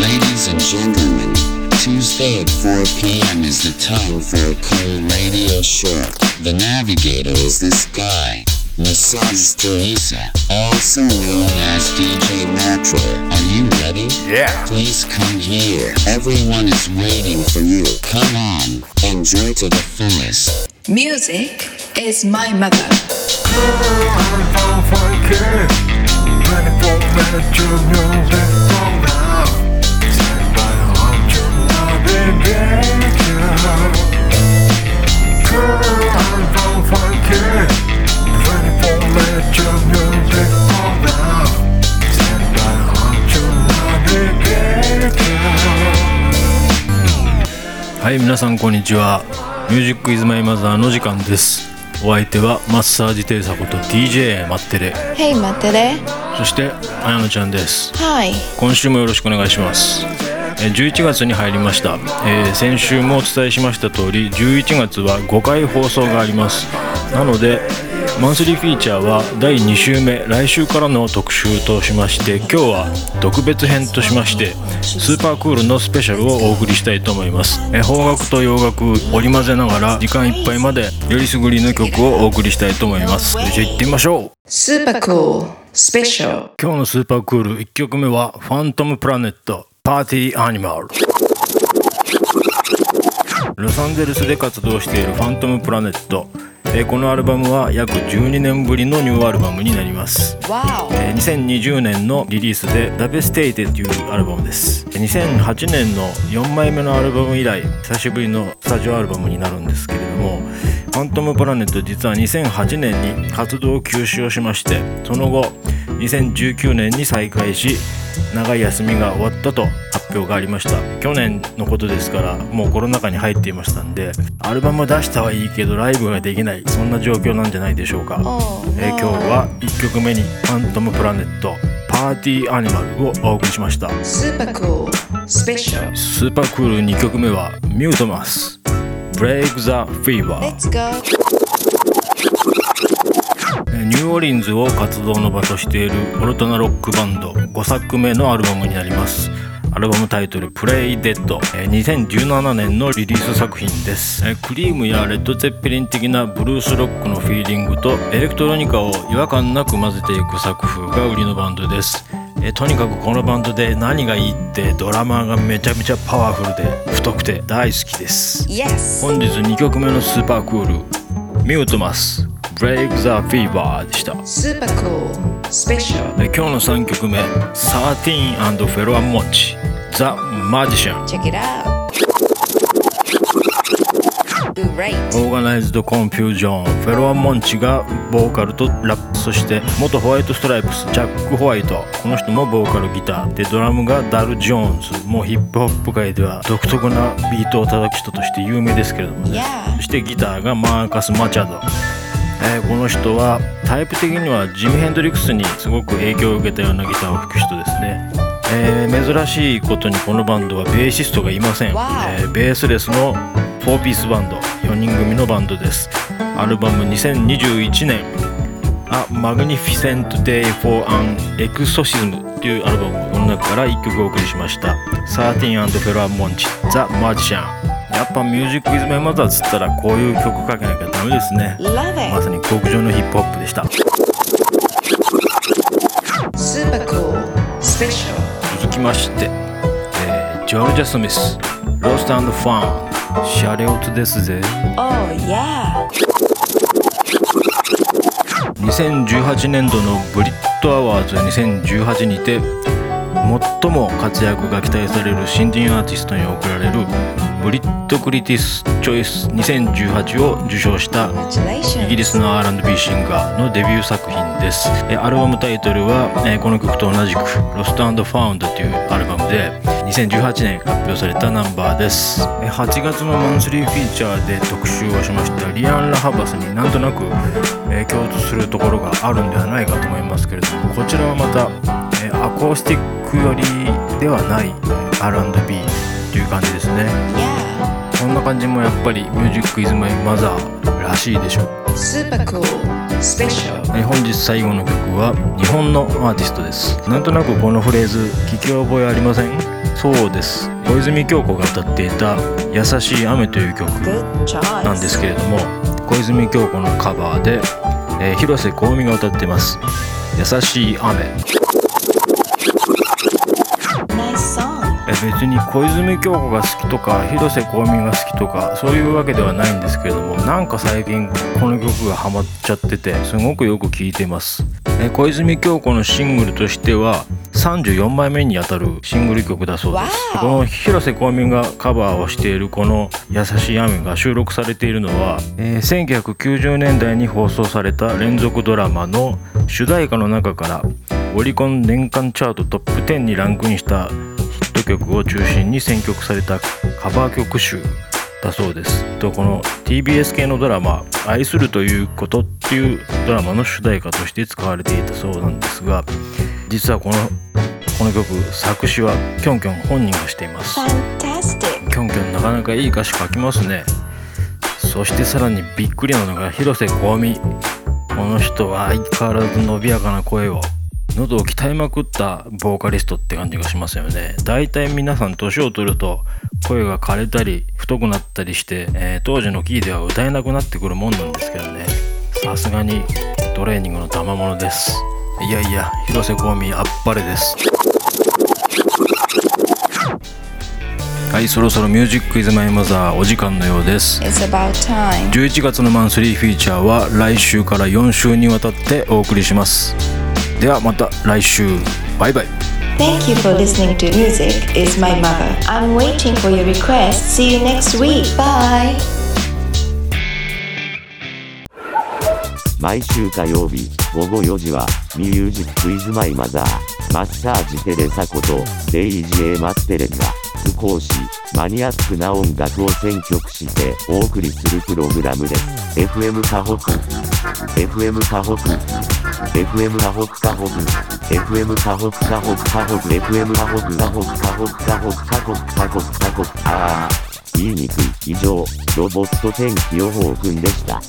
Ladies and gentlemen, Tuesday at 4 p.m. is the time for a cool radio show. The navigator is this guy, Massage Teresa, also known as DJ Metro. Are you ready? Yeah. Please come here. Everyone is waiting for you. Come on, enjoy to the fullest. Music is my mother. Navigator はい皆さんこんにちは。ミュージックイズマイマザーの時間です。お相手はマッサージテイサこと DJ マッテレ。Hey, 待ってね。そしてあやのちゃんです。はい。今週もよろしくお願いします。えー11月に入りました、えー先週もお伝えしました通り11月は5回放送があります。なのでマンスリーフィーチャーは第2週目来週からの特集としまして今日は特別編としましてスーパークールのスペシャルをお送りしたいと思いますえー邦楽と洋楽織り交ぜながら時間いっぱいまでよりすぐりの曲をお送りしたいと思いますじゃあ行ってみましょう Super cool. Special. 今日のスーパークール1曲目はファントムプラネットパーティーアニマルロサンゼルスで活動しているファントムプラネットえーこのアルバムは約12年ぶりのニューアルバムになります.えー2020年のリリースで「Devastated」というアルバムです2008年の4枚目のアルバム以来久しぶりのスタジオアルバムになるんですけれどもファントムプラネット実は2008年に活動休止をしましてその後2019年に再開し長い休みが終わったと発表がありました去年のことですからもうコロナ禍に入っていましたんでアルバム出したはいいけどライブができないそんな状況なんじゃないでしょうか、Oh, えー今日は1曲目に「ファントムプラネットパーティーアニマル」をお送りしました Super cool. Special. スーパークール2曲目はミュートマス「Break the Fever」Let's go. えーニューオーリンズを活動の場としているオルタナロックバンド5作目のアルバムになりますアルバムタイトル「Play Dead」えー2017年のリリース作品ですえークリームやレッド・ゼッペリン的なブルースロックのフィーリングとエレクトロニカを違和感なく混ぜていく作風が売りのバンドですえーとにかくこのバンドで何がいいってドラマーがめちゃめちゃパワフルで太くて大好きです Yes. 本日2曲目のスーパークールミュートマス Break the Fever でした Super cool. Special. え今日の3曲目13 and フェロアモッチ The Magician Check it out. オーガナイズドコン。フュージョンフェロア・モンチがボーカルとラップそして元ホワイトストライプスジャック・ホワイトこの人もボーカルギター。でドラムがダル・ジョーンズもうヒップホップ界では独特なビートを叩く人として有名ですけれどもね。Yeah. そしてギターがマーカス・マチャド、えーこの人はタイプ的にはジム・ヘンドリックスにすごく影響を受けたようなギターを吹く人ですね、えー珍しいことにこのバンドはベーシストがいません.えーベースレスの4ピースバンド4人組のバンドですアルバム2021年「A Magnificent Day for an Exorcism」というアルバムこの中から1曲お送りしました「13 and f e l a Monch The Magician」やっぱ Music Is My Mother っつったらこういう曲かけなきゃダメですねま.さに極上のヒップホップでした Super cool. Special. 続きまして、えージョルジャ・スミス「ローストファン」シャレオツですぜ Oh, yeah. 2018年度の Brit Awards 2018にて最も活躍が期待される新人アーティストに贈られるブリット・クリティス・チョイス2018を受賞したイ.ギリスの R&B シンガーのデビュー作品です。えアルバムタイトルはえーこの曲と同じく「Lost and Found」というアルバムで2018年発表されたナンバーです。え8月のマンスリーフィーチャーで特集をしましたリアン・ラハバスになんとなくえー共通するところがあるんではないかと思いますけれどもこちらはまたえーアコースティック寄りではないえー R&B という感じですねんな感じもやっぱり「ミュージックイズマイマザーらしいでしょう Super cool. Special. えー本日最後の曲は日本のアーティストですなんとなくこのフレーズ聞き覚えありません？そうです小泉京子が歌っていた「優しい雨」という曲.なんですけれども小泉京子のカバーで、えー広瀬香美が歌ってます「優しい雨」別に小泉京子が好きとか広瀬香美が好きとかそういうわけではないんですけれどもなんか最近この曲がハマっちゃっててすごくよく聴いてます。え小泉京子のシングルとしては34枚目にあたるシングル曲だそうです。この広瀬香美がカバーをしているこの「優しい雨」が収録されているのは、えー1990年代に放送された連続ドラマの主題歌の中からオリコン年間チャートトップ10にランクインした曲を中心に選曲されたカバー曲集だそうです。とこの TBS 系のドラマ「愛するということ」っていうドラマの主題歌として使われていたそうなんですが実はこのこの曲作詞はキョンキョン本人がしています.キョンキョンなかなかいい歌詞書きますね。そしてさらにびっくりなのが広瀬香美。この人は相変わらず伸びやかな声を喉を鍛えまくったボーカリストって感じがしますよね。大体皆さん年を取ると声が枯れたり太くなったりして、えー当時のキーでは歌えなくなってくるもんなんですけどね。さすがにトレーニングの賜物です。いやいや広瀬香美あっぱれです。はいそろそろミュージックイズマイマザーお時間のようです。It's about time. 11月のマンスリーフィーチャーは来週から4週にわたってお送りしますではまた来週バイバイ Thank you for listening to Music is My Mother. I'm waiting for your request. See you next week. Bye. 毎週火曜日午後4時はミュージックイズマイマザーマッサージテレサことデイジーマッテレンが不講師マニアックな音楽を選曲してお送りするプログラムです FM カホク FM カホク FM ラホクサホク FM カホクカホクカホク FM カホクカホクカホクカホクカホクサホクカホクああ言いにくい。以上。ロボット天気予報くんでした。